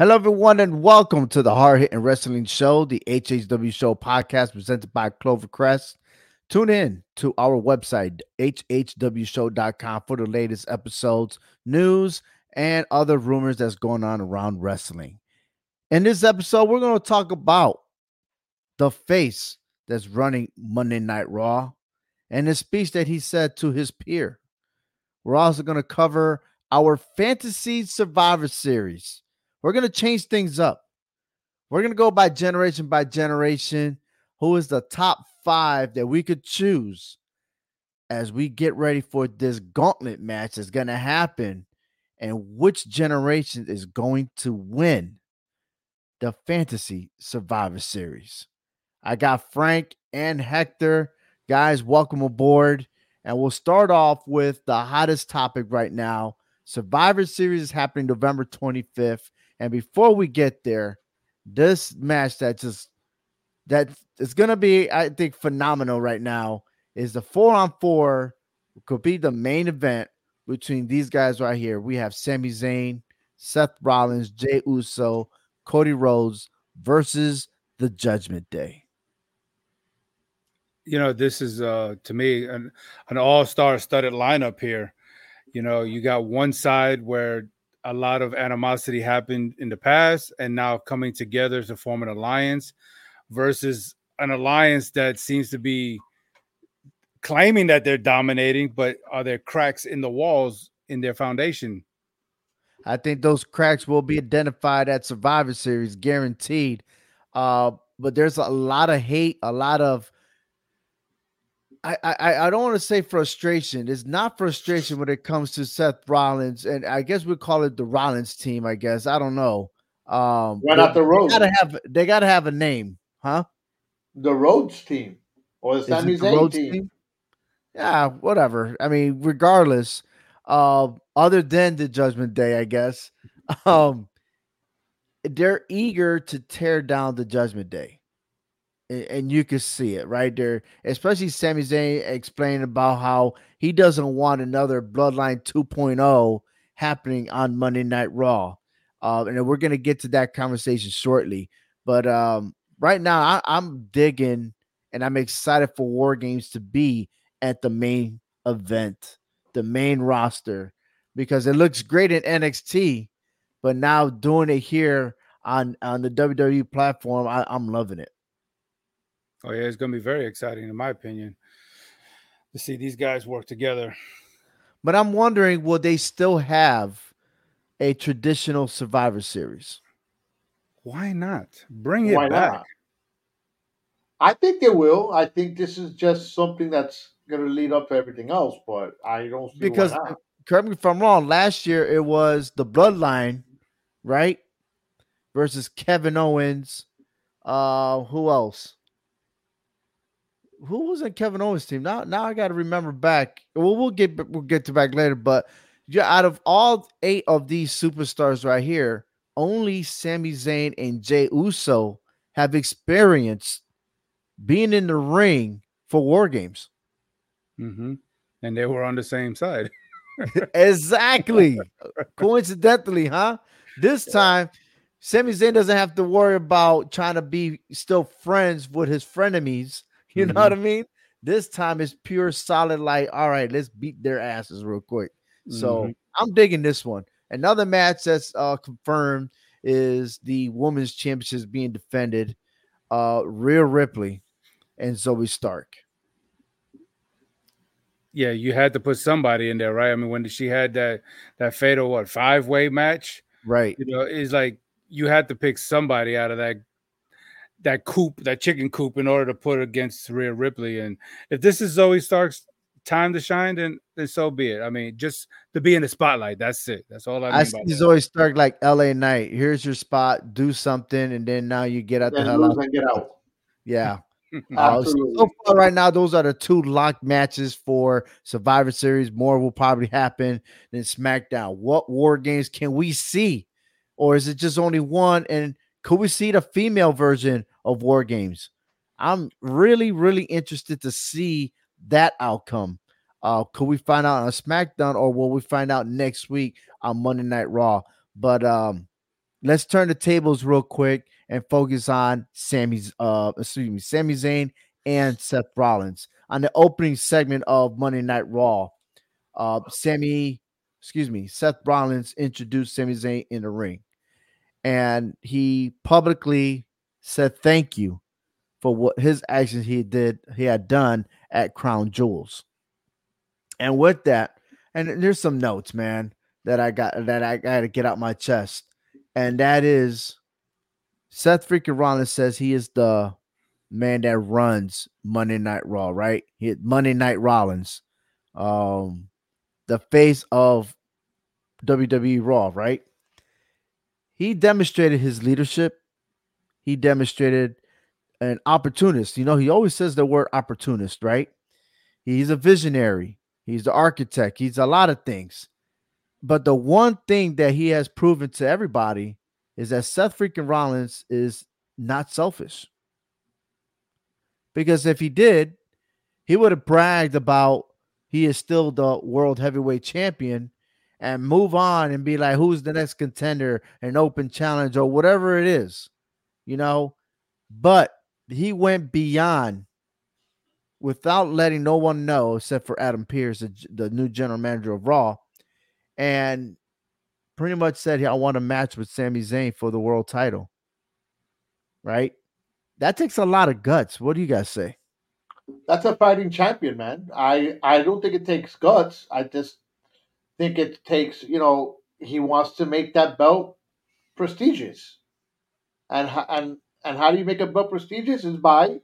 Hello, everyone, and welcome to the Hard Hitting Wrestling Show, the HHW Show podcast presented by Clovercrest. Tune in to our website, hhwshow.com, for the latest episodes, news, and other rumors that's going on around wrestling. In this episode, we're going to talk about the face that's running Monday Night Raw and the speech that he said to his peer. We're also going to cover our Fantasy Survivor Series we're going to change things up. We're going to go by generation by generation. Who is the top five that we could choose as we get ready for this gauntlet match that's going to happen and which generation is going to win the Fantasy Survivor Series? I got Frank and Hector. Guys, welcome aboard. And we'll start off with the hottest topic right now. Survivor Series is happening November 25th. And before we get there, this match that just that is gonna be, I think, phenomenal right now is the four on four could be the main event between these guys right here. We have Sami Zayn, Seth Rollins, Jey Uso, Cody Rhodes versus the Judgment Day. You know, this is uh to me an, an all-star studded lineup here. You know, you got one side where a lot of animosity happened in the past and now coming together to form an alliance versus an alliance that seems to be claiming that they're dominating, but are there cracks in the walls in their foundation? I think those cracks will be identified at Survivor Series, guaranteed. Uh, but there's a lot of hate, a lot of I, I I don't want to say frustration. It's not frustration when it comes to Seth Rollins, and I guess we call it the Rollins team. I guess I don't know. Um, Why not the Rhodes? They gotta have they gotta have a name, huh? The Rhodes team or the Sami Zayn team? team? Yeah, whatever. I mean, regardless, uh, other than the Judgment Day, I guess, um, they're eager to tear down the Judgment Day and you can see it right there, especially Sami Zayn explaining about how he doesn't want another Bloodline 2.0 happening on Monday Night Raw. Uh, and we're going to get to that conversation shortly. But um, right now, I, I'm digging and I'm excited for War Games to be at the main event, the main roster, because it looks great in NXT, but now doing it here on on the WWE platform, I, I'm loving it. Oh yeah, it's going to be very exciting, in my opinion, to see these guys work together. But I'm wondering, will they still have a traditional Survivor Series? Why not? Bring it Why back. Not? I think they will. I think this is just something that's going to lead up to everything else, but I don't see because correct me if I'm wrong. Last year it was the Bloodline, right, versus Kevin Owens. Uh, who else? Who was in Kevin Owens' team? Now, now I got to remember back. Well, we'll get we'll get to back later. But yeah, out of all eight of these superstars right here, only Sami Zayn and Jey Uso have experienced being in the ring for War Games. Mm-hmm. And they were on the same side. exactly. Coincidentally, huh? This time, Sami Zayn doesn't have to worry about trying to be still friends with his frenemies You mm-hmm. know what I mean? This time it's pure solid, like, all right, let's beat their asses real quick. So mm-hmm. I'm digging this one. Another match that's uh, confirmed is the women's championship being defended. Uh, Rhea Ripley and Zoey Stark. Yeah, you had to put somebody in there, right? I mean, when she had that that fatal what five way match, right? You know, it's like you had to pick somebody out of that that coop, that chicken coop, in order to put against Rhea Ripley. And if this is Zoey Stark's time to shine, then then so be it. I mean, just to be in the spotlight. That's it. That's all I. Mean I see Zoey Stark like L.A. Knight. Here's your spot. Do something, and then now you get out the hell out. Get out. Yeah. uh, so far, right now, those are the two locked matches for Survivor Series. More will probably happen than SmackDown. What war games can we see, or is it just only one? And could we see the female version of War Games? I'm really, really interested to see that outcome. Uh, could we find out on SmackDown or will we find out next week on Monday Night Raw? But um, let's turn the tables real quick and focus on Sammy's uh excuse me, Sami Zayn and Seth Rollins. On the opening segment of Monday Night Raw, uh Sammy, excuse me, Seth Rollins introduced Sami Zayn in the ring. And he publicly said thank you for what his actions he did he had done at Crown Jewels. And with that, and there's some notes, man, that I got that I got to get out my chest, and that is Seth freaking Rollins says he is the man that runs Monday Night Raw, right? He Monday Night Rollins, um, the face of WWE Raw, right? He demonstrated his leadership. He demonstrated an opportunist. You know, he always says the word opportunist, right? He's a visionary. He's the architect. He's a lot of things. But the one thing that he has proven to everybody is that Seth freaking Rollins is not selfish. Because if he did, he would have bragged about he is still the world heavyweight champion and move on and be like, who's the next contender, an open challenge, or whatever it is, you know. But he went beyond without letting no one know except for Adam Pearce, the, the new general manager of Raw, and pretty much said, I want a match with Sami Zayn for the world title. Right? That takes a lot of guts. What do you guys say? That's a fighting champion, man. I I don't think it takes guts. I just think it takes, you know, he wants to make that belt prestigious. And and and how do you make a belt prestigious? Is by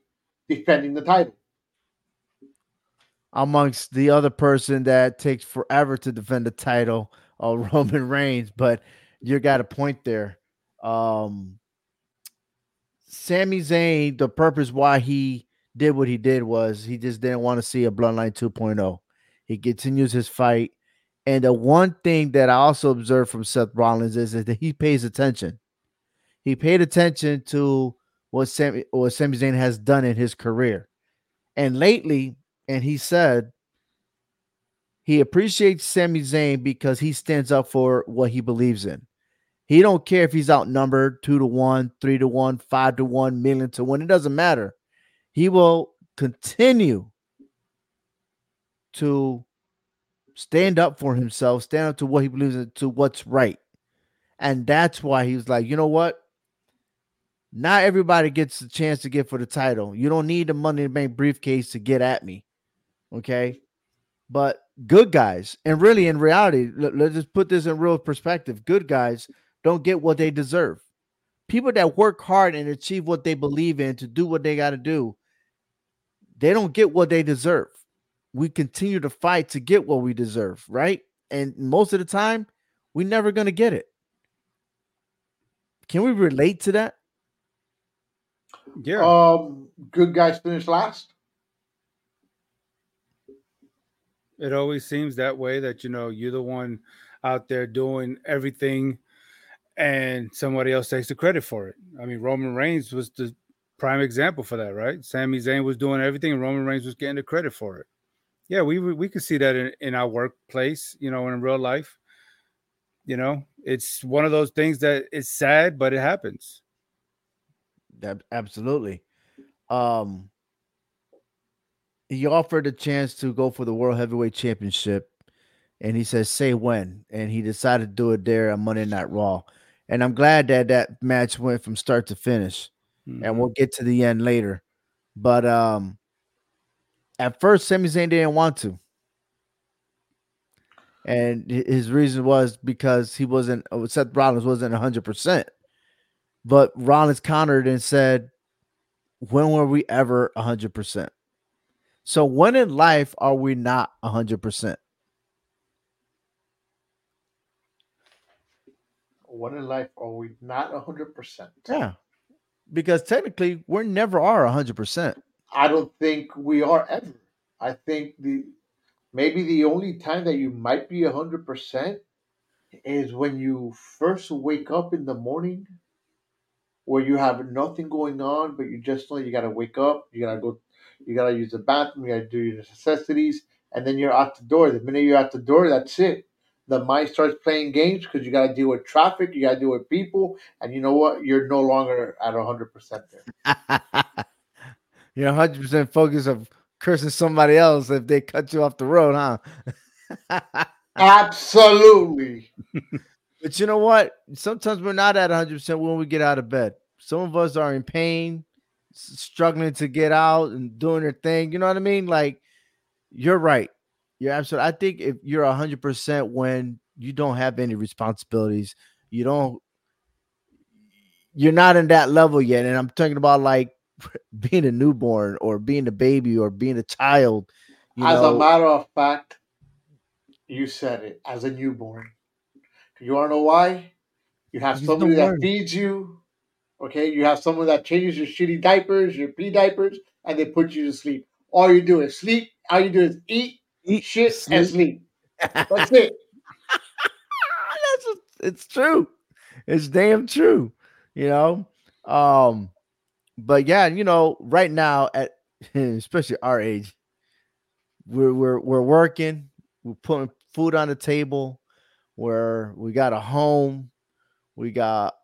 defending the title. Amongst the other person that takes forever to defend the title, uh, Roman Reigns, but you got a point there. Um, Sami Zayn, the purpose why he did what he did was he just didn't want to see a Bloodline 2.0. He continues his fight. And the one thing that I also observed from Seth Rollins is that he pays attention he paid attention to what Sami what Sami Zayn has done in his career. And lately, and he said he appreciates Sami Zayn because he stands up for what he believes in. He don't care if he's outnumbered two to one, three to one, five to one, million to one. It doesn't matter. He will continue to stand up for himself, stand up to what he believes in, to what's right. And that's why he's like, you know what? Not everybody gets the chance to get for the title. You don't need the money to make briefcase to get at me. Okay. But good guys, and really in reality, let, let's just put this in real perspective. Good guys don't get what they deserve. People that work hard and achieve what they believe in to do what they got to do, they don't get what they deserve. We continue to fight to get what we deserve, right? And most of the time, we're never going to get it. Can we relate to that? Yeah. Um, good guys finish last. It always seems that way that you know you're the one out there doing everything and somebody else takes the credit for it. I mean, Roman Reigns was the prime example for that, right? Sami Zayn was doing everything and Roman Reigns was getting the credit for it. Yeah, we we could see that in, in our workplace, you know, in real life. You know, it's one of those things that it's sad, but it happens. Absolutely. Um, he offered a chance to go for the World Heavyweight Championship, and he says, "Say when," and he decided to do it there on Monday Night Raw. And I'm glad that that match went from start to finish, mm-hmm. and we'll get to the end later. But um, at first, Sami Zayn didn't want to, and his reason was because he wasn't uh, Seth Rollins wasn't 100 percent. But Rollins countered and said, When were we ever 100%? So, when in life are we not 100%? When in life are we not 100%? Yeah. Because technically, we never are 100%. I don't think we are ever. I think the maybe the only time that you might be 100% is when you first wake up in the morning where you have nothing going on, but you just know you gotta wake up, you gotta go, you gotta use the bathroom, you gotta do your necessities, and then you're out the door. The minute you're out the door, that's it. the mind starts playing games because you got to deal with traffic, you got to deal with people, and you know what? You're no longer at 100% there. You're 100% focused of cursing somebody else if they cut you off the road, huh? Absolutely. but you know what? Sometimes we're not at 100% when we get out of bed. Some of us are in pain, struggling to get out and doing their thing. You know what I mean? Like, you're right. You're absolutely. I think if you're 100% when you don't have any responsibilities, you don't, you're not in that level yet. And I'm talking about like being a newborn or being a baby or being a child. As know. a matter of fact, you said it as a newborn. You want to know why? You have somebody that feeds you. Okay, you have someone that changes your shitty diapers, your pee diapers, and they put you to sleep. All you do is sleep. All you do is eat, eat shit, sleep. and sleep. That's it. That's a, it's true. It's damn true. You know. Um, but yeah, you know, right now at especially our age, we're we're we're working, we're putting food on the table, where we got a home, we got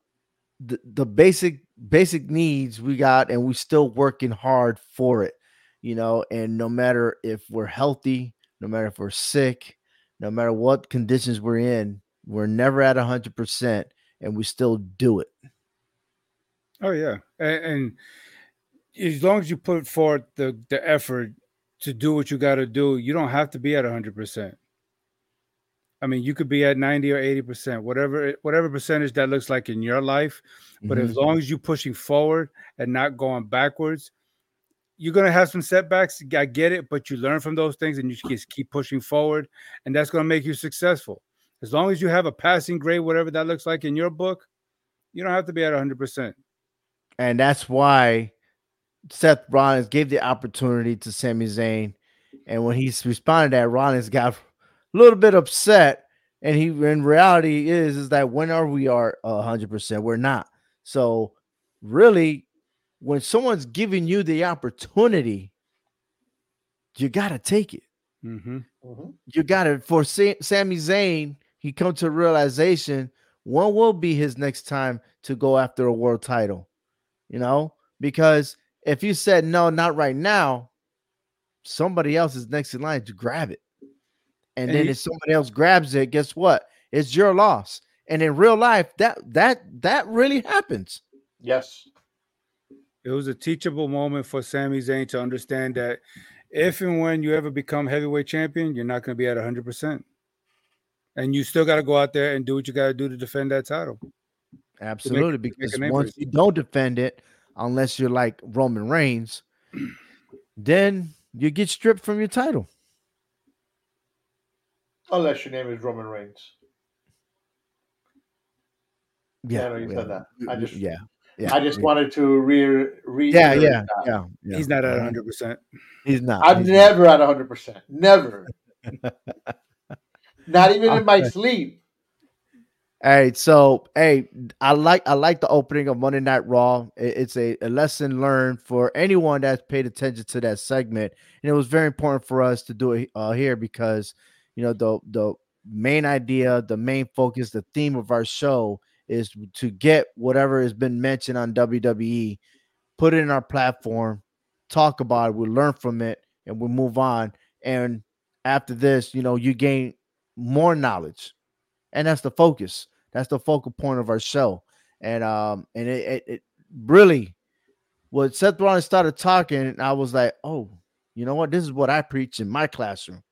the, the basic basic needs we got, and we still working hard for it, you know. And no matter if we're healthy, no matter if we're sick, no matter what conditions we're in, we're never at hundred percent, and we still do it. Oh yeah, and, and as long as you put forth the the effort to do what you got to do, you don't have to be at hundred percent. I mean, you could be at 90 or 80 percent, whatever whatever percentage that looks like in your life. But mm-hmm. as long as you're pushing forward and not going backwards, you're gonna have some setbacks. I get it, but you learn from those things and you just keep pushing forward, and that's gonna make you successful. As long as you have a passing grade, whatever that looks like in your book, you don't have to be at 100 percent. And that's why Seth Rollins gave the opportunity to Sami Zayn, and when he responded, that Rollins got a little bit upset. And he, in reality, is is that when are we are hundred percent? We're not. So, really, when someone's giving you the opportunity, you gotta take it. Mm-hmm. Mm-hmm. You gotta. For Sa- Sami Zayn, he come to realization when will be his next time to go after a world title. You know, because if you said no, not right now, somebody else is next in line to grab it. And, and then he, if somebody else grabs it, guess what? It's your loss. And in real life, that that that really happens. Yes. It was a teachable moment for Sami Zayn to understand that if and when you ever become heavyweight champion, you're not going to be at 100%. And you still got to go out there and do what you got to do to defend that title. Absolutely. Make, because make once you don't defend it, unless you're like Roman Reigns, then you get stripped from your title. Unless your name is Roman Reigns. Yeah, I know you yeah. said that. I just yeah. Yeah, I just yeah. wanted to re, re yeah, yeah, yeah, yeah, He's not at 100. percent He's not. I'm He's never not. at 100. percent Never. not even in my sleep. Hey, so hey, I like I like the opening of Monday Night Raw. It's a, a lesson learned for anyone that's paid attention to that segment, and it was very important for us to do it uh, here because you know the the main idea, the main focus, the theme of our show is to get whatever has been mentioned on WWE, put it in our platform, talk about it, we learn from it, and we move on. And after this, you know, you gain more knowledge, and that's the focus. That's the focal point of our show. And um, and it, it, it really, when Seth Rollins started talking, I was like, oh, you know what? This is what I preach in my classroom.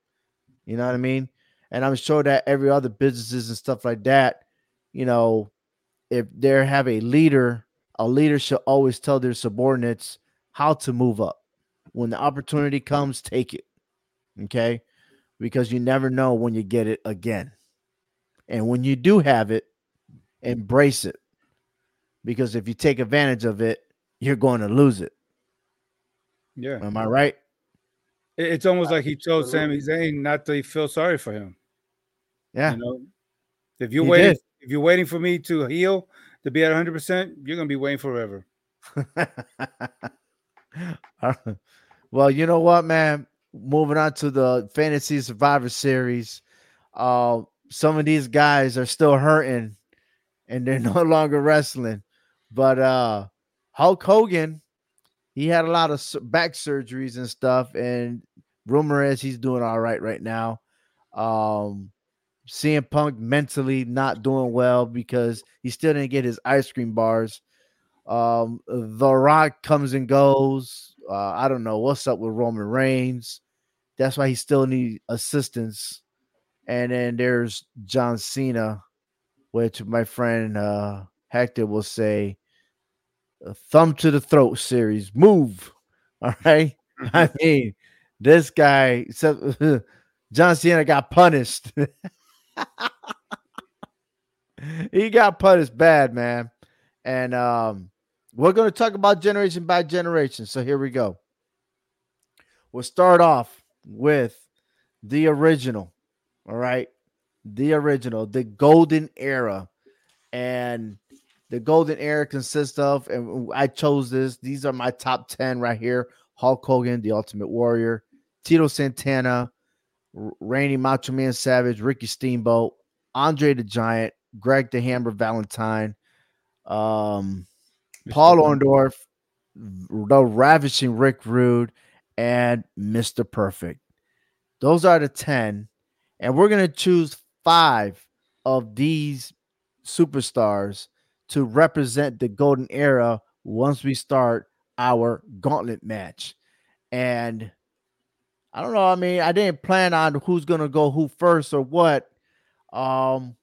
You know what I mean? And I'm sure that every other businesses and stuff like that, you know, if they have a leader, a leader should always tell their subordinates how to move up. When the opportunity comes, take it. Okay? Because you never know when you get it again. And when you do have it, embrace it. Because if you take advantage of it, you're going to lose it. Yeah. Am I right? It's almost like he told Sami Zayn not to feel sorry for him. Yeah. You know, if you're he waiting, did. if you're waiting for me to heal to be at 100, percent you're gonna be waiting forever. well, you know what, man. Moving on to the fantasy survivor series. Uh, some of these guys are still hurting and they're no longer wrestling. But uh Hulk Hogan, he had a lot of back surgeries and stuff, and rumor is he's doing all right right now. Um CM Punk mentally not doing well because he still didn't get his ice cream bars. Um, the Rock comes and goes. Uh, I don't know what's up with Roman Reigns. That's why he still needs assistance. And then there's John Cena, which my friend uh, Hector will say, "Thumb to the throat" series. Move, all right. I mean, this guy. John Cena got punished. he got punished bad, man. And um, we're going to talk about generation by generation. So here we go. We'll start off with the original. All right. The original, the golden era. And the golden era consists of, and I chose this. These are my top 10 right here Hulk Hogan, the Ultimate Warrior, Tito Santana, Randy Macho Man Savage, Ricky Steamboat, Andre the Giant, Greg the Hammer Valentine, um, Paul Orndorff, the Ravishing Rick Rude, and Mr. Perfect. Those are the 10. And we're going to choose five of these superstars to represent the golden era once we start our gauntlet match. And I don't know. I mean, I didn't plan on who's gonna go who first or what. Um,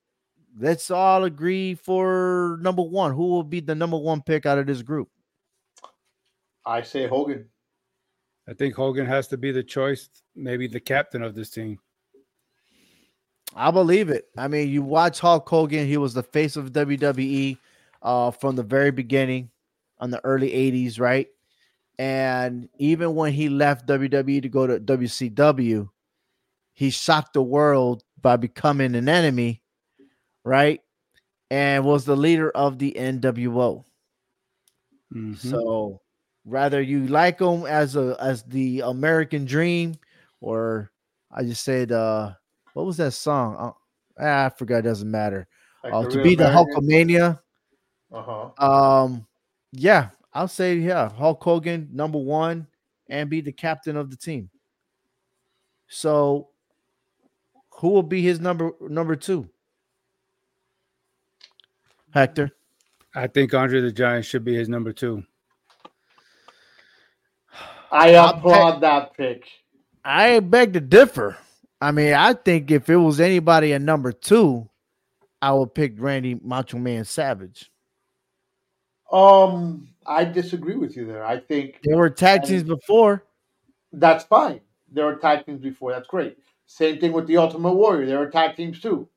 let's all agree for number one. Who will be the number one pick out of this group? I say Hogan. I think Hogan has to be the choice, maybe the captain of this team. I believe it. I mean, you watch Hulk Hogan, he was the face of WWE uh, from the very beginning on the early 80s, right? And even when he left WWE to go to WCW, he shocked the world by becoming an enemy, right? And was the leader of the NWO. Mm-hmm. So rather you like him as a as the American dream, or I just said uh what was that song? Uh, ah, I forgot, it doesn't matter. Like uh, to be American? the Hulkamania. Uh-huh. Um yeah, I'll say, yeah, Hulk Hogan, number one, and be the captain of the team. So who will be his number number two? Hector. I think Andre the Giant should be his number two. I applaud that pick. I beg to differ. I mean, I think if it was anybody at number two, I would pick Randy Macho Man Savage. Um, I disagree with you there. I think there were tag teams before. That's fine. There were tag teams before. That's great. Same thing with the Ultimate Warrior. There were tag teams too.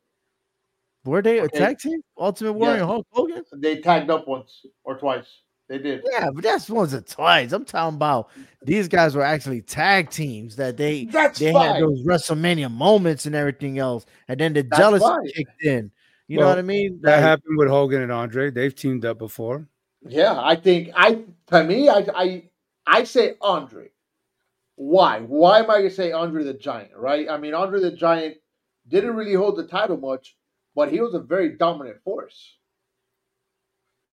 Were they okay. a tag team? Ultimate Warrior yes. Hulk Hogan? They tagged up once or twice. They did. Yeah, but that's once or twice. I'm talking about these guys were actually tag teams that they that's they fine. had those WrestleMania moments and everything else, and then the that's jealousy fine. kicked in. You well, know what I mean? That like, happened with Hogan and Andre. They've teamed up before. Yeah, I think I to me, I I I say Andre. Why? Why am I gonna say Andre the Giant? Right? I mean, Andre the Giant didn't really hold the title much, but he was a very dominant force.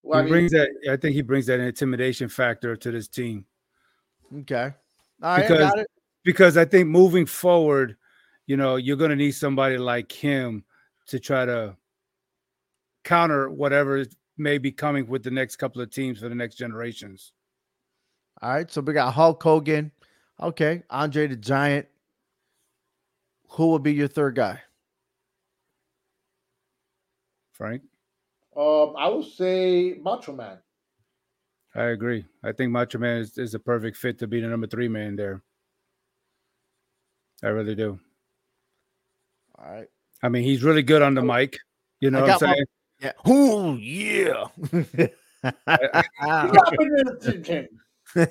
Well, he I mean, brings that. I think he brings that intimidation factor to this team. Okay. All right, because, because I think moving forward, you know, you're going to need somebody like him to try to counter whatever may be coming with the next couple of teams for the next generations. All right, so we got Hulk Hogan. Okay, Andre the Giant. Who will be your third guy? Frank. Um, I would say Macho Man. I agree. I think Macho Man is, is a perfect fit to be the number three man there. I really do. All right. I mean, he's really good on the mic. You know what I'm saying? Yeah. Oh yeah.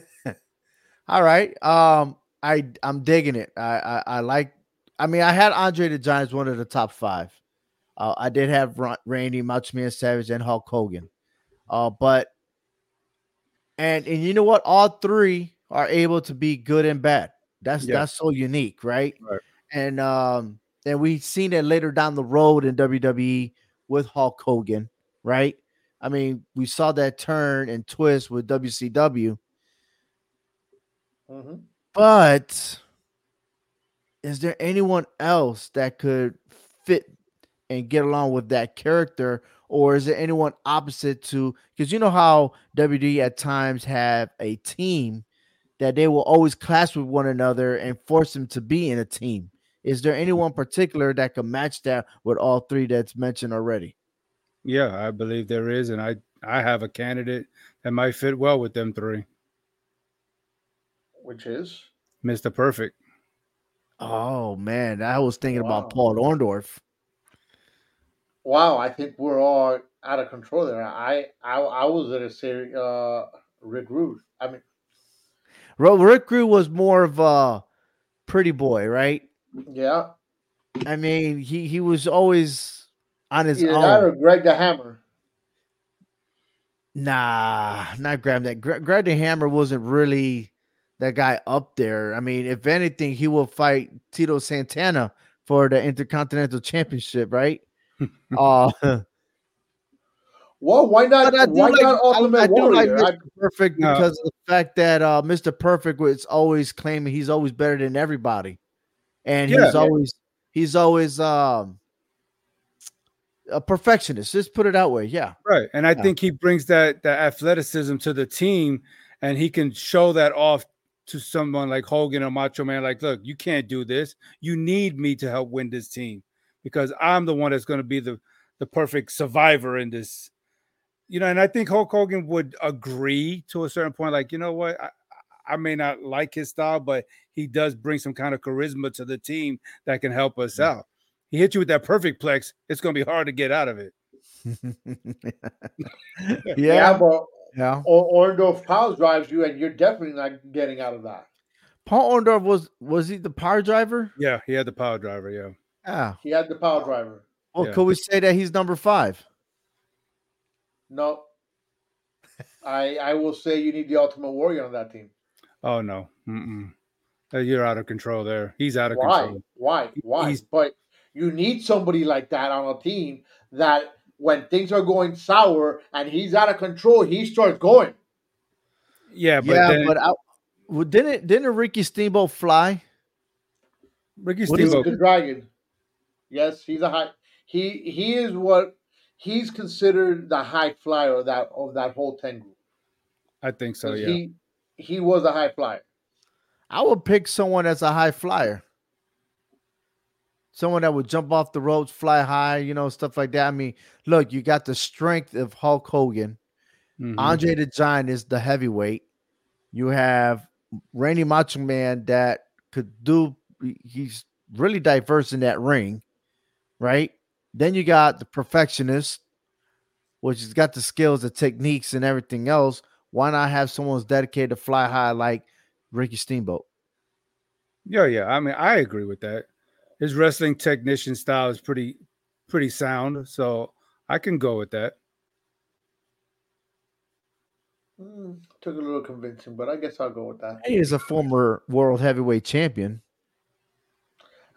All right. Um, I I'm digging it. I, I, I like. I mean, I had Andre the Giant one of the top five. Uh, I did have Randy, Macho Man Savage, and Hulk Hogan. Uh, but and and you know what? All three are able to be good and bad. That's that's so unique, right? right? And um, and we've seen it later down the road in WWE with Hulk Hogan, right? I mean, we saw that turn and twist with WCW, Mhm. but is there anyone else that could fit and get along with that character? Or is there anyone opposite to because you know how WD at times have a team that they will always clash with one another and force them to be in a team. Is there anyone particular that can match that with all three that's mentioned already? Yeah, I believe there is, and I I have a candidate that might fit well with them three. Which is Mr. Perfect. Oh man, I was thinking Wow. about Paul Orndorff. Wow. I think we're all out of control there. I I, I was gonna say uh, Rick Rude. I mean, Ro- Rick Rude was more of a pretty boy, right? yeah, I mean, he he was always on his either own. that or Greg the Hammer. Nah, not grab that. Gra- Greg the Hammer wasn't really that guy up there. I mean, if anything, he will fight Tito Santana for the Intercontinental Championship, right? uh, Well, why not? I do Why like- not Ultimate I, I do like Warrior? Mr. Perfect No. because of the fact that uh, Mr. Perfect was always claiming he's always better than everybody, and Yeah. he's always he's always um a perfectionist. Just put it that way. Yeah, Right. And I Yeah. think he brings that that athleticism to the team and he can show that off to someone like Hogan or Macho Man like, look, you can't do this. You need me to help win this team because I'm the one that's going to be the the perfect survivor in this. You know, and I think Hulk Hogan would agree to a certain point like, you know what? I, I may not like his style, but he does bring some kind of charisma to the team that can help us mm. out. He hit you with that perfect plex. It's going to be hard to get out of it. yeah, yeah, but yeah. or Orndorff power drives you, and you're definitely not getting out of that. Paul Orndorff was was he the power driver? Yeah, he had the power driver. Yeah. Yeah. He had the power driver. Well, Yeah. could we say that he's number five? No, I I will say you need the Ultimate Warrior on that team. Oh no. Mm-mm. Uh, You're out of control there. He's out of Why? control. Why? Why? He's- But you need somebody like that on a team that when things are going sour and he's out of control, he starts going. Yeah, but yeah, then but I, well, didn't didn't Ricky Steamboat fly? Ricky what is He's Steamboat. the dragon. Yes, he's a high. He he is what he's considered the high flyer of that of that whole ten group. I think so. Yeah. He he was a high flyer. I would pick someone that's a high flyer. Someone that would jump off the ropes, fly high, you know, stuff like that. I mean, look, you got the strength of Hulk Hogan. Mhm. Andre the Giant is the heavyweight. You have Randy Macho Man that could do. He's really diverse in that ring, right? Then you got the perfectionist, which has got the skills, the techniques, and everything else. Why not have someone who's dedicated to fly high like Ricky Steamboat? Yeah, yeah. I mean, I agree with that. His wrestling technician style is pretty pretty sound, so I can go with that. Mm, took a little convincing, but I guess I'll go with that. He is a former world heavyweight champion.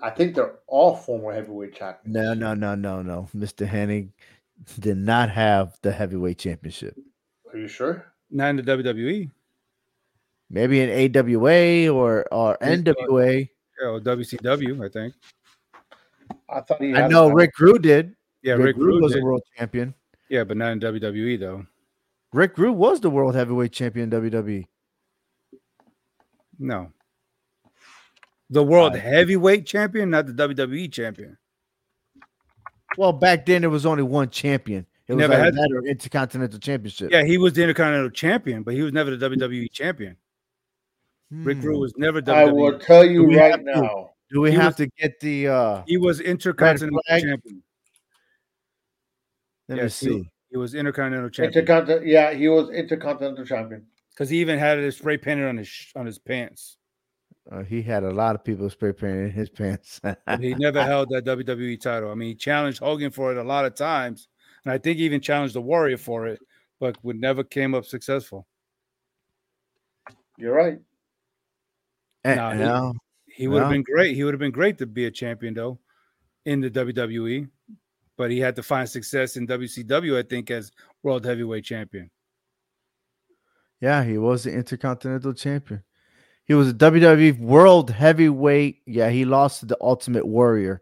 I think they're all former heavyweight champions. No, no, no, no, no. Mr. Hennig did not have the heavyweight championship. Are you sure? Not in the WWE Maybe in AWA or or NWA. yeah, or WCW, I think. I thought he. I know. Rick Rude did. Yeah, Rick, Rick, Rude Rude was did. a world champion. Yeah, but not in WWE though. Rick Rude was the world heavyweight champion in WWE. No. The world Right. heavyweight champion, not the WWE champion. Well, back then there was only one champion. It He was never like had- that or Intercontinental Championship. Yeah, he was the Intercontinental champion, but he was never the WWE champion. Rick Hmm. Rude was never I will tell you right have to- now. Do we he have was- to get the uh He was Intercontinental champion. let Yes, me see. He was Intercontinental champion Intercontinental. Yeah, he was intercontinental champion. because he even had it spray painted on his on his pants. Uh, he had a lot of people spray painted in his pants. He never held that WWE title. I mean, he challenged Hogan for it a lot of times, and I think he even challenged the Warrior for it, but would never came up successful. You're right. And- Nah, he- no, He would have Yeah. been great. He would have been great to be a champion, though. in the WWE, but he had to find success in WCW, I think, as World Heavyweight Champion. Yeah, he was the Intercontinental Champion. He was a WWE World Heavyweight. Yeah, he lost to the Ultimate Warrior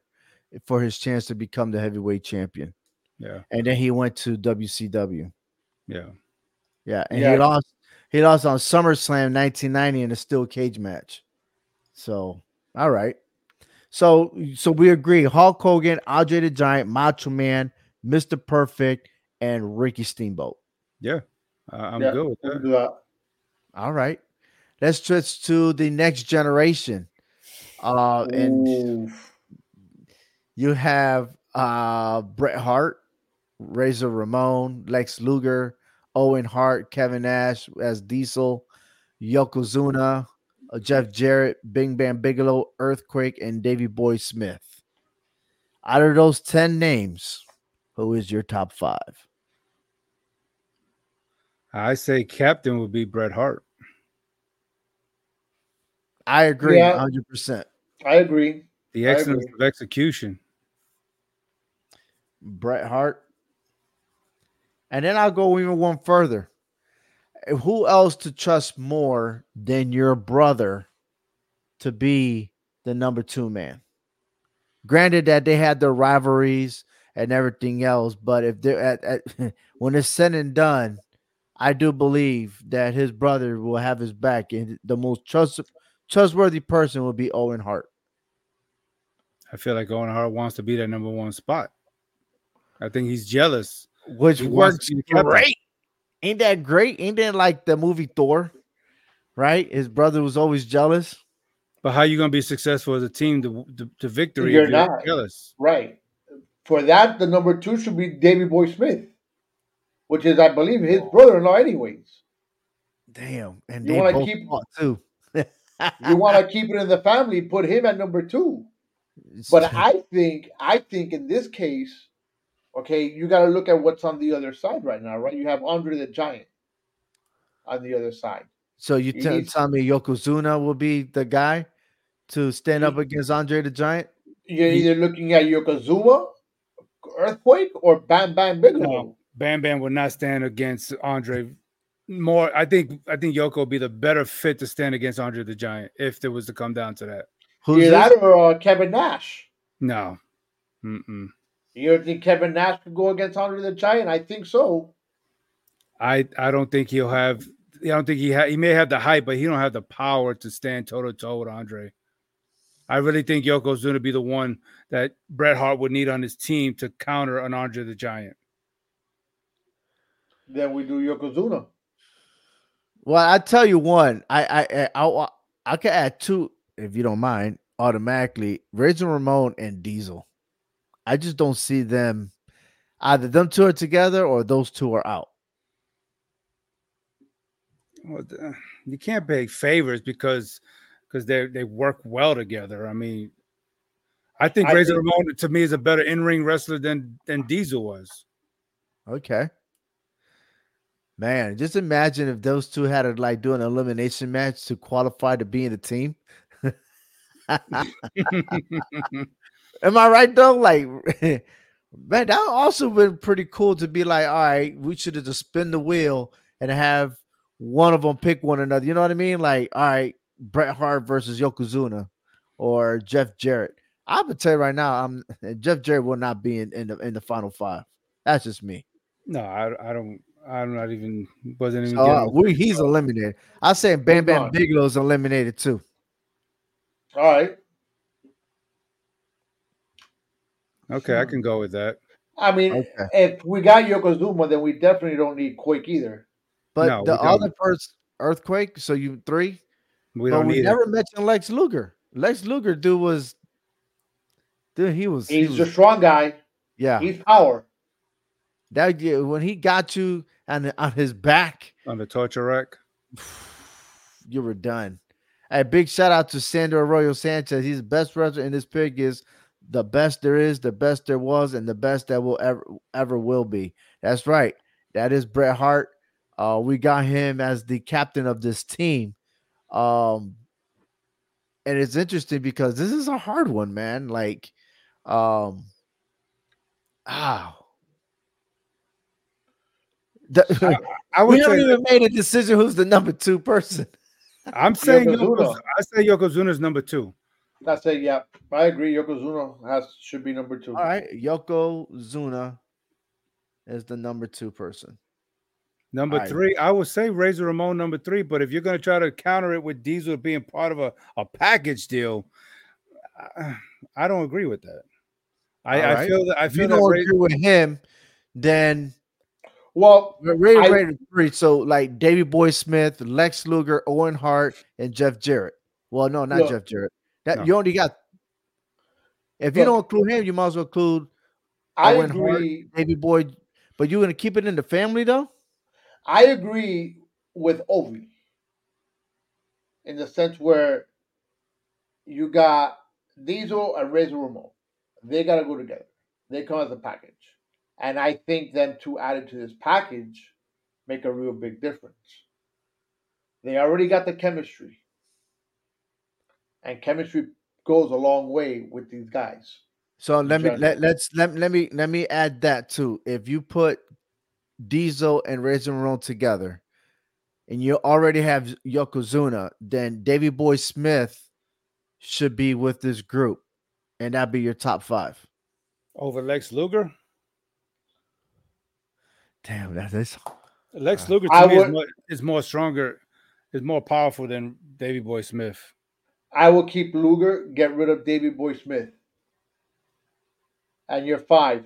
for his chance to become the Heavyweight Champion. Yeah. And then he went to WCW. Yeah. Yeah, and Yeah. he lost. He lost on SummerSlam 1990 in a steel cage match. So, all right. So, so we agree: Hulk Hogan, Andre the Giant, Macho Man, Mister Perfect, and Ricky Steamboat. Yeah. I- I'm Yeah, good with we that. do that. All right. Let's switch to the next generation. Uh, and Ooh. you have uh Bret Hart, Razor Ramon, Lex Luger, Owen Hart, Kevin Nash as Diesel, Yokozuna, uh, Jeff Jarrett, Bing Bam Bigelow, Earthquake, and Davy Boy Smith. Out of those 10 names, who is your top five? I say captain would be Bret Hart. I agree Yeah. 100%. I agree. The excellence agree. of execution. Bret Hart. And then I'll go even one further. Who else to trust more than your brother to be the number two man? Granted that they had their rivalries and everything else, but if they're at, at when it's said and done, I do believe that his brother will have his back, and the most trust, trustworthy person will be Owen Hart. I feel like Owen Hart wants to be that number one spot. I think he's jealous. which He works to be the captain. great. Ain't that great? Ain't that like the movie Thor? Right? His brother was always jealous. But how you gonna be successful as a team to, to, to victory You're if you're not. jealous? Right. For that, the number two should be Davy Boy Smith, which is, I believe, his brother-in-law, anyways. Damn. And You they wanna keep- fought too. You want to keep it in the family, put him at number two. But I think, I think in this case, okay, you got to look at what's on the other side right now, right? You have Andre the Giant on the other side. so you he tell needs- tell me Yokozuna will be the guy to stand He- up against Andre the Giant? You're He- either looking at Yokozuna, Earthquake, or Bam Bam Bigelow. No. Bam Bam would not stand against Andre. More, I think. I think Yoko would be the better fit to stand against Andre the Giant if there was to come down to that. Who's Either that or uh, Kevin Nash. No, Mm-mm. You don't think Kevin Nash could go against Andre the Giant? I think so. I I don't think he'll have. I don't think he ha- he may have the height, but he don't have the power to stand toe to toe with Andre. I really think Yoko's going to be the one that Bret Hart would need on his team to counter an Andre the Giant. Then we do Yokozuna. Well, I tell you one. I I I I, I could add two if you don't mind automatically. Razor Ramon and Diesel. I just don't see them either them two are together or those two are out. Well, you can't pay favors because because they they work well together. I mean, I think I Razor think- Ramon to me is a better in ring wrestler than than Diesel was. Okay. Man, just imagine if those two had to like do an elimination match to qualify to be in the team. Am I right though? Like, man, that also been pretty cool to be like, all right, we should have just spin the wheel and have one of them pick one another. You know what I mean? Like, all right, Bret Hart versus Yokozuna or Jeff Jarrett. I would tell you right now, I'm Jeff Jarrett will not be in, in the in the final five. That's just me. no, I, I don't. I'm not even wasn't even. So, uh, we, he's eliminated. I say Bam Bam on. Bigelow's eliminated too. All right. okay, I can go with that. I mean, Okay. if we got Yokozuna, then we definitely don't need Quake either. But No, the other first earthquake, so you three. We but don't we need never it. mentioned Lex Luger. Lex Luger, dude, was dude. He was. he He's was a strong guy. yeah. He's power. That yeah, when he got you on on his back, on the torture rack. you were done. A big shout out to Sandro Arroyo Sanchez. He's the best wrestler in this pig. Is the best there is, the best there was, and the best that will ever ever will be. That's right. That is Bret Hart. Uh, we got him as the captain of this team. Um, and it's interesting because this is a hard one, man. Like, Um. Ah. The- I we would haven't say even made a decision who's the number two person. I'm saying Yokozuna. Yokozuna. I say Yokozuna's number two. That's it. Yeah, I agree. Yokozuna has should be number two. All right, Yokozuna is the number two person. Number Alright. three, I would say Razor Ramon number three, but if you're going to try to counter it with Diesel being part of a, a package deal, I, I don't agree with that. I, I feel that I If you feel that don't Ra- agree with him, then Well, Ray I- rated three. So like Davy Boy Smith, Lex Luger, Owen Hart, and Jeff Jarrett. Well, no, not Look. Jeff Jarrett. That No. you only got. If you don't include him, you might as well include I Owen Hart. agree. Davy Boy. But you're gonna keep it in the family though? I agree with Ovi in the sense where you got Diesel and Razor Ramon. They got to go together. They come as a package. And I think them two added to this package make a real big difference. They already got the chemistry. And chemistry goes a long way with these guys. So let me let, let's let, let me let me add that too. If you put Diesel and Razor Ramon together, and you already have Yokozuna, then Davy Boy Smith should be with this group, and that'd be your top five. over Lex Luger. Damn, that is Lex Uh, Luger to I me would- is, more, is more stronger, is more powerful than Davy Boy Smith. I will keep Luger, get rid of Davy Boy Smith. And your five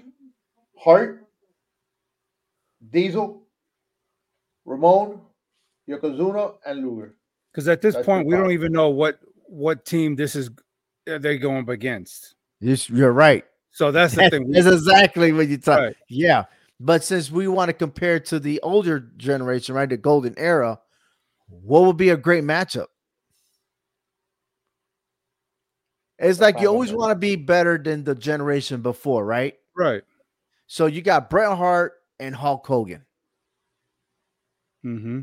Hart, Diesel, Ramon, Yokozuna, and Luger. Because at this That's point, we don't even know what what team this is uh, they're going up against. you're, you're right. So that's the That's, thing. That's exactly what you talk. Right. Yeah, but since we want to compare to the older generation, right, the golden era, what would be a great matchup? It's like you always want to be better than the generation before, right? Right. So you got Bret Hart and Hulk Hogan. hmm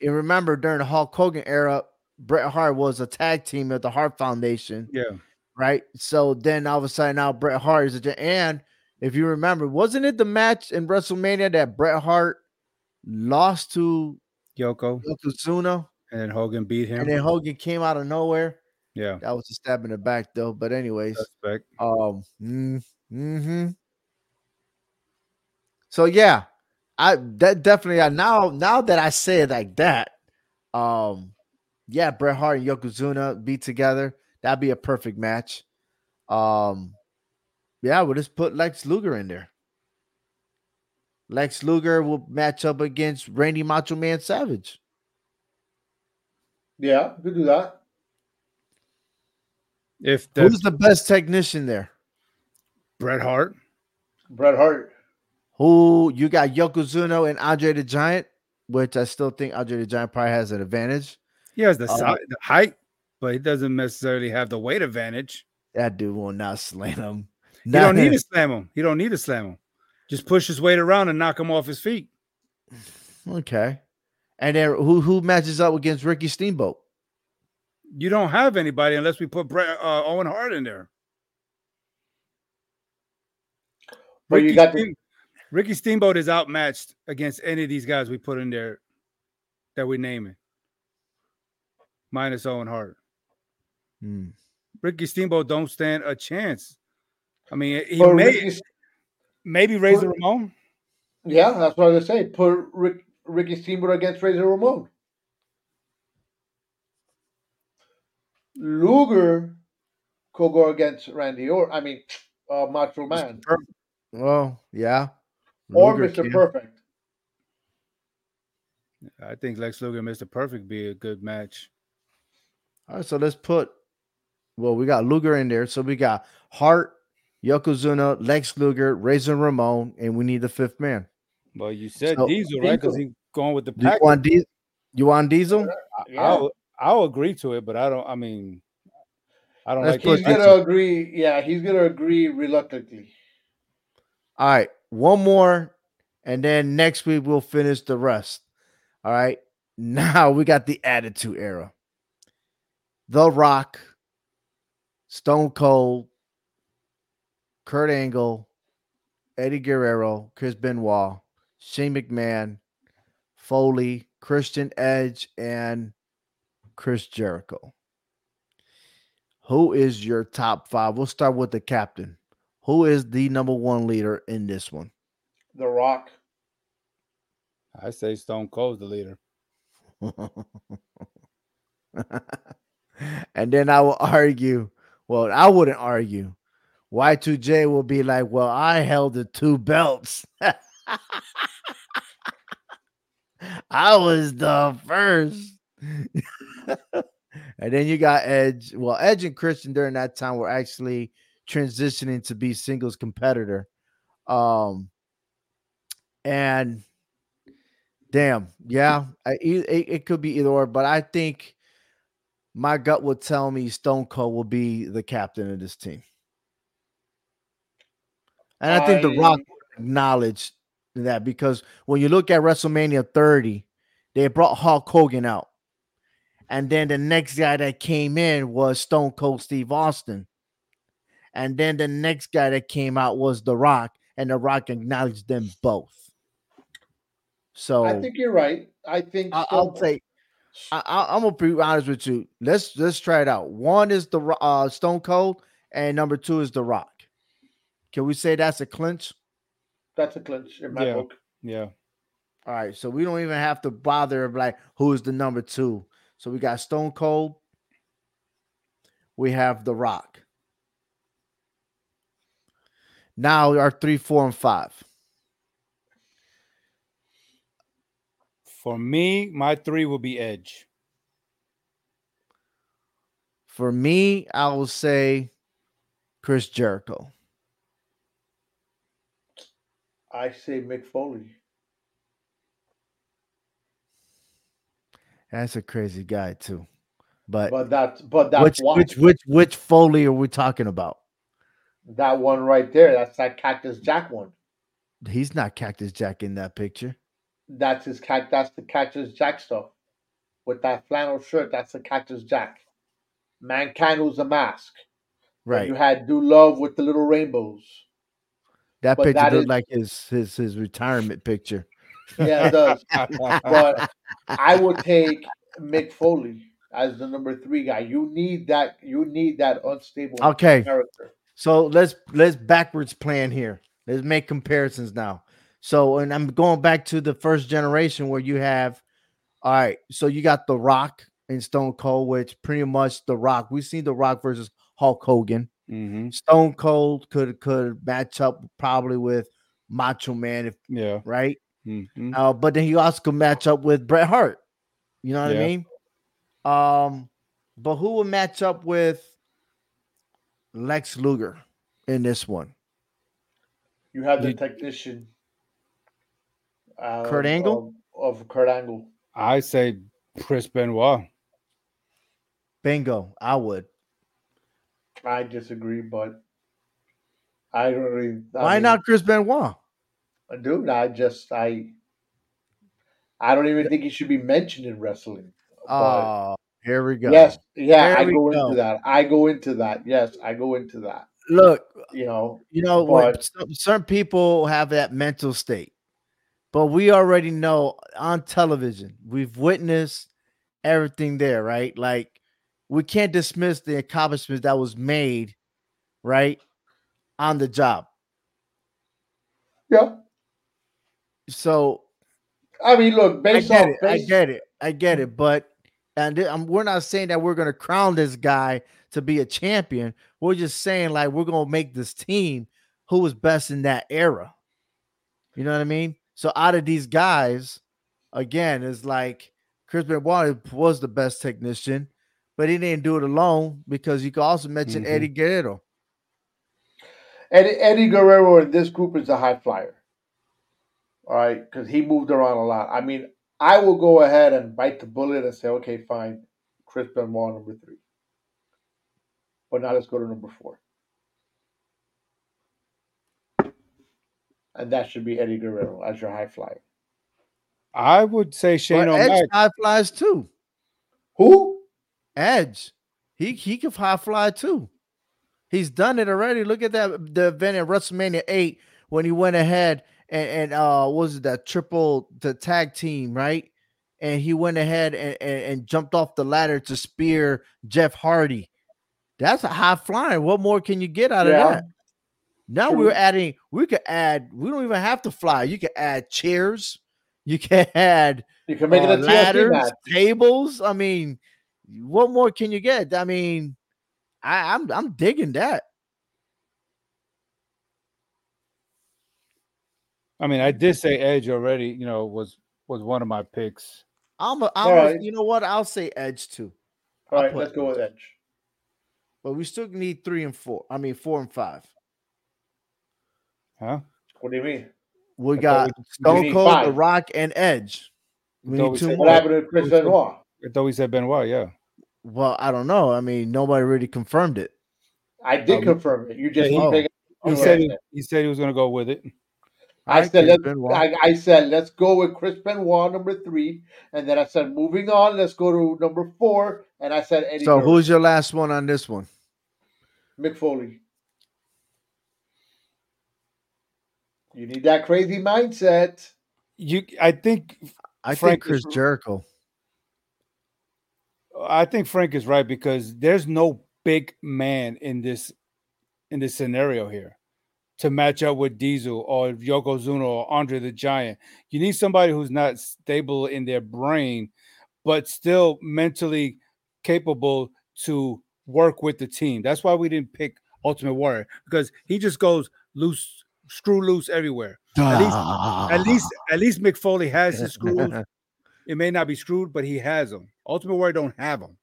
And remember, during the Hulk Hogan era, Bret Hart was a tag team at the Hart Foundation, Yeah. right? So then all of a sudden, now Bret Hart is a gen- and if you remember, wasn't it the match in WrestleMania that Bret Hart lost to Yoko Yokozuna and then Hogan beat him. and then Hogan came out of nowhere? yeah. That was a stab in the back, though. But anyways, Suspect. um, mm, hmm So yeah, I that definitely I now now that I say it like that, um, yeah, Bret Hart and Yokozuna be together. That'd be a perfect match. Um, yeah, we'll just put Lex Luger in there. Lex Luger will match up against Randy Macho Man Savage. Yeah, we could do that. If the Who's the best technician there? Bret Hart, Bret Hart. Who you got Yokozuna and Andre the Giant, which I still think Andre the Giant probably has an advantage. he has the, um, si- the height, but he doesn't necessarily have the weight advantage. That dude will not slam him. You don't need to slam him. You don't need to slam him. Just push his weight around and knock him off his feet. Okay. And then who who matches up against Ricky Steamboat? You don't have anybody unless we put Bret, uh, Owen Hart in there. But you Ricky got the- Ricky Steamboat is outmatched against any of these guys we put in there that we naming, minus Owen Hart. Hmm. Ricky Steamboat don't stand a chance. I mean, he But may Ricky, maybe Razor Put- Ramon. yeah, that's what I was gonna say. Put Rick, Ricky Steamboat against Razor Ramon. Luger could go against Randy or I mean uh, Macho Man Well, yeah. or Mr. can. Perfect. I think Lex Luger and Mr. Perfect be a good match. All right, so let's put well, we got Luger in there. So we got Hart, Yokozuna, Lex Luger, Razor Ramon, and we need the fifth man. But you said So- Diesel, right? Because he's going with the Do you pack. want Diesel? You want Diesel? Yeah. I'll I'll agree to it, but I don't. I mean, I don't Let's like. He's gonna agree. Yeah, he's gonna agree reluctantly. All right, one more, and then next week we'll finish the rest. All right. Now we got the Attitude Era. The Rock, Stone Cold, Kurt Angle, Eddie Guerrero, Chris Benoit, Shane McMahon, Foley, Christian Edge, and Chris Jericho. Who is your top five? We'll start with the captain. Who is the number one leader in this one? The Rock. I say Stone Cold's the leader. and then I will argue. Well, I wouldn't argue. Y2J will be like, Well, I held the two belts. I was the first. and then you got Edge. Well, Edge and Christian during that time were actually transitioning to be singles competitor. Um, and damn, yeah, I, it, it could be either or, but I think my gut would tell me Stone Cold will be the captain of this team. And I think The Rock acknowledged that because when you look at WrestleMania 30, they brought Hulk Hogan out. And then the next guy that came in was Stone Cold Steve Austin. And then the next guy that came out was The Rock, and The Rock acknowledged them both. So I think you're right. I think I, will say I, am gonna be honest with you. Let's let's try it out. One is the uh, Stone Cold, and number two is The Rock. Can we say that's a clinch? That's a clinch in my yeah. book. Yeah. All right, so we don't even have to bother like who is the number two. So we got Stone Cold. We have The Rock. Now our three, four, and five. For me, my three will be Edge. For me, I will say Chris Jericho. I say Mick Foley. That's a crazy guy too. But but that's but that which one. which which which Foley are we talking about? That one right there. That's that Cactus Jack one. He's not Cactus Jack in that picture. That's his cat. That's the Cactus Jack stuff. With that flannel shirt, that's the Cactus Jack. Mankind was a mask. Right. And you had Dude Love with the little rainbows. That but picture that looked is, like his his his retirement picture. Yeah, it does. but I would take Mick Foley as the number three guy. You need that. You need that unstable okay. character. So let's let's backwards plan here. Let's make comparisons now. So, and I'm going back to the first generation where you have, all right. So you got The Rock and Stone Cold, which pretty much The Rock. We've seen The Rock versus Hulk Hogan. Mm-hmm. Stone Cold could could match up probably with Macho Man, if yeah, right. Mm-hmm. Uh, but then he also could match up with Bret Hart. You know what yeah. I mean? Um, but who would match up with Lex Luger in this one? You have the technician, um, Kurt Angle of, of Kurt Angle. I say Chris Benoit. Bingo. I would. I disagree, but I don't really. I Why mean, not Chris Benoit? Uh, dude, I just I I don't even think he should be mentioned in wrestling. Oh, here we go. Yes, yeah, I go, go, into that. I go into that. Yes, I go into that. Look, you know, you know, but, certain people have that mental state, but we already know on television, we've witnessed everything there, right? Like, we can't dismiss the accomplishments that was made, right, on the job. Yeah. So, I mean, look, based I get off, it, based... I get it, I get it, but and um, we're not saying that we're going to crown this guy to be a champion. We're just saying like we're going to make this team who was best in that era. You know what I mean? So out of these guys, again, is like Chris Benoit was the best technician, but he didn't do it alone because you could also mention mm-hmm. Eddie Guerrero. Eddie, Eddie Guerrero in this group is a high flyer. All right, because he moved around a lot. I mean, I will go ahead and bite the bullet and say, okay, fine, Chris Benoit number three. But now let's go to number four. And that should be Eddie Guerrero as your high flyer. I would say Shane but O'Mac. Edge high flies too. Who? Edge. He he can high fly too. He's done it already. Look at that the event at WrestleMania 8 when he went ahead and, and uh was it that triple the tag team, right? And he went ahead and, and, and jumped off the ladder to spear Jeff Hardy. That's a high flying. What more can you get out Yeah. of that? Now True. we're adding, we could add, we don't even have to fly. You can add chairs, you can add You can make it uh, a ladders, tables. I mean, what more can you get? I mean, I, I'm I'm digging that. I mean, I did say Edge already. You know, was was one of my picks. I'm a, I'm All a- you know what? I'll say Edge too, All I'll right, let's go with Edge. but we still need three and four. I mean, four and five. Huh? What do you mean? We I got we- Stone need Cold, The. Rock, and Edge. We thought need we two said- What happened to Chris Benoit? I thought we said Benoit. Yeah. Well, I don't know. I mean, nobody really confirmed it. I did Um, confirm it. You just he- keep making- He Oh, said yeah. he, he said he was going to go with it. I Alright, said let's, I, I said let's go with Chris Benoit number three, and then I said moving on, let's go to number four, and I said Eddie. so Guerrero. who's your last one on this one? Mick Foley? You need that crazy mindset. You, I think, I Frank think Chris is- Jericho. I think Frank is right because there's no big man in this in this scenario here to match up with Diesel or Yokozuna or Andre the Giant. You need somebody who's not stable in their brain, but still mentally capable to work with the team. That's why we didn't pick Ultimate Warrior because he just goes loose, screw loose everywhere. At least, at least, at least Mick Foley has his screws. It may not be screwed, but he has them. Ultimate Warrior don't have them.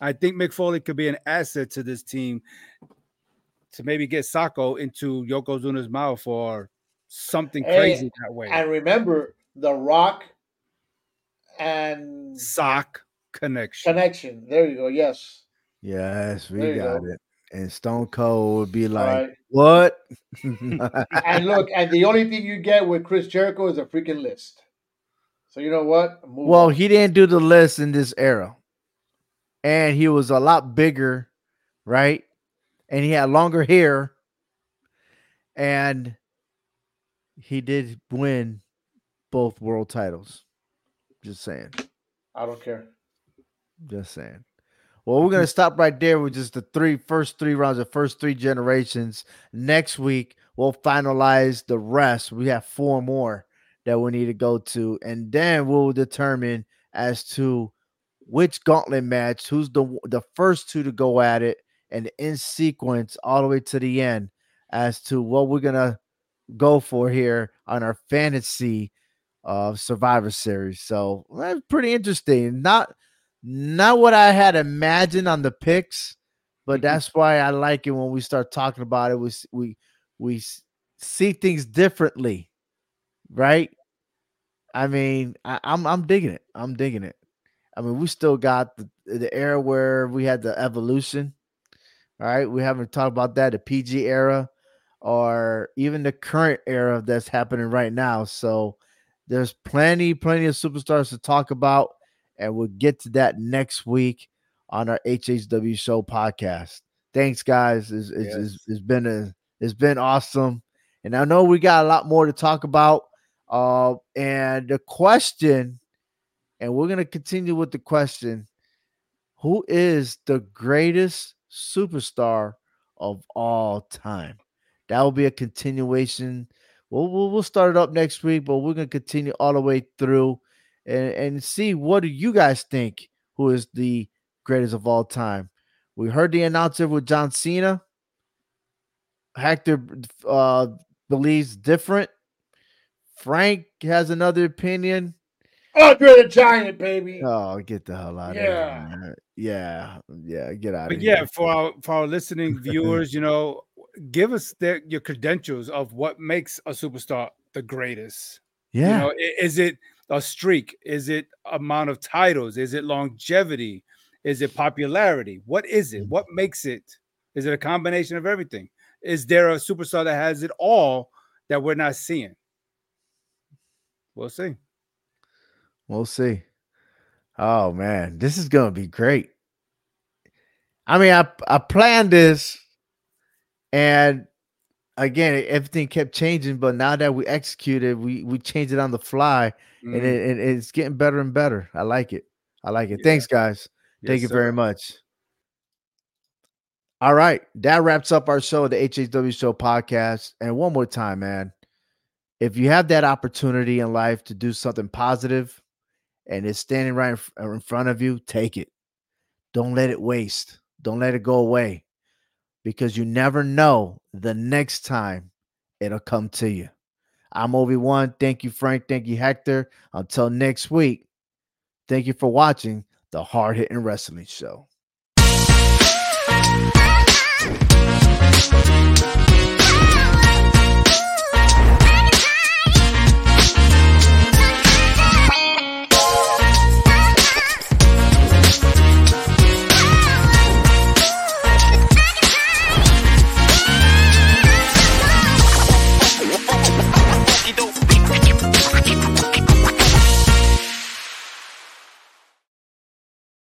I think Mick Foley could be an asset to this team to maybe get Socko into Yokozuna's mouth or something Hey, crazy that way. And remember, The Rock and Sock connection. connection. There you go. Yes. yes, we got go. it. And Stone Cold would be like, right. "What?" And look, and the only thing you get with Chris Jericho is a freaking list. So you know what? Move Well, on. he didn't do the list in this era. And he was a lot bigger, right? And he had longer hair. And he did win both world titles. Just saying. I don't care. Just saying. Well, we're gonna stop right there with just the three first three rounds, the first three generations. Next week, we'll finalize the rest. We have four more that we need to go to, and then we'll determine as to which gauntlet match, who's the the first two to go at it, and in sequence all the way to the end as to what we're gonna go for here on our fantasy uh Survivor Series. So that's pretty interesting. Not not what I had imagined on the picks, but Mhm. that's why I like it when we start talking about it. We we we see things differently, right? I mean, I, I'm I'm digging it. I'm digging it. I mean, we still got the the era where we had the evolution. All right, we haven't talked about that, the PG era, or even the current era that's happening right now. So there's plenty, plenty of superstars to talk about, and we'll get to that next week on our HHW Show podcast. Thanks, guys. It's, it's, it's, it's been a it's been awesome, and I know we got a lot more to talk about. Uh, and the question, and we're gonna continue with the question: Who is the greatest superstar of all time? That will be a continuation. We'll, we'll, we'll start it up next week, but we're gonna continue all the way through and, and see what do you guys think who is the greatest of all time. We heard the announcer with John Cena. Hector uh, believes different. Frank has another opinion. Andre the Giant, baby. Oh, get the hell out Yeah. of here. man. Yeah. Yeah. Get out But of yeah, here. Yeah. For our for our listening viewers, you know, give us their, your credentials of what makes a superstar the greatest. Yeah. You know, is it a streak? Is it amount of titles? Is it longevity? Is it popularity? What is it? What makes it? Is it a combination of everything? Is there a superstar that has it all that we're not seeing? We'll see. We'll see. Oh man, this is gonna be great. I mean, I I planned this And again, everything kept changing, but now that we executed, we we changed it on the fly, mm. and it, it, it's getting better and better. I like it. I like it. Yeah. Thanks, guys. Yes, Thank you sir. very much. All right, that wraps up our show, the HHW Show podcast. And one more time, man, if you have that opportunity in life to do something positive, and it's standing right uh, in front of you, take it. Don't let it waste. Don't let it go away because you never know the next time it'll come to you. I'm Obi-Wan. Thank you, Frank. Thank you, Hector. Until next week, thank you for watching the Hard Hitting Wrestling Show.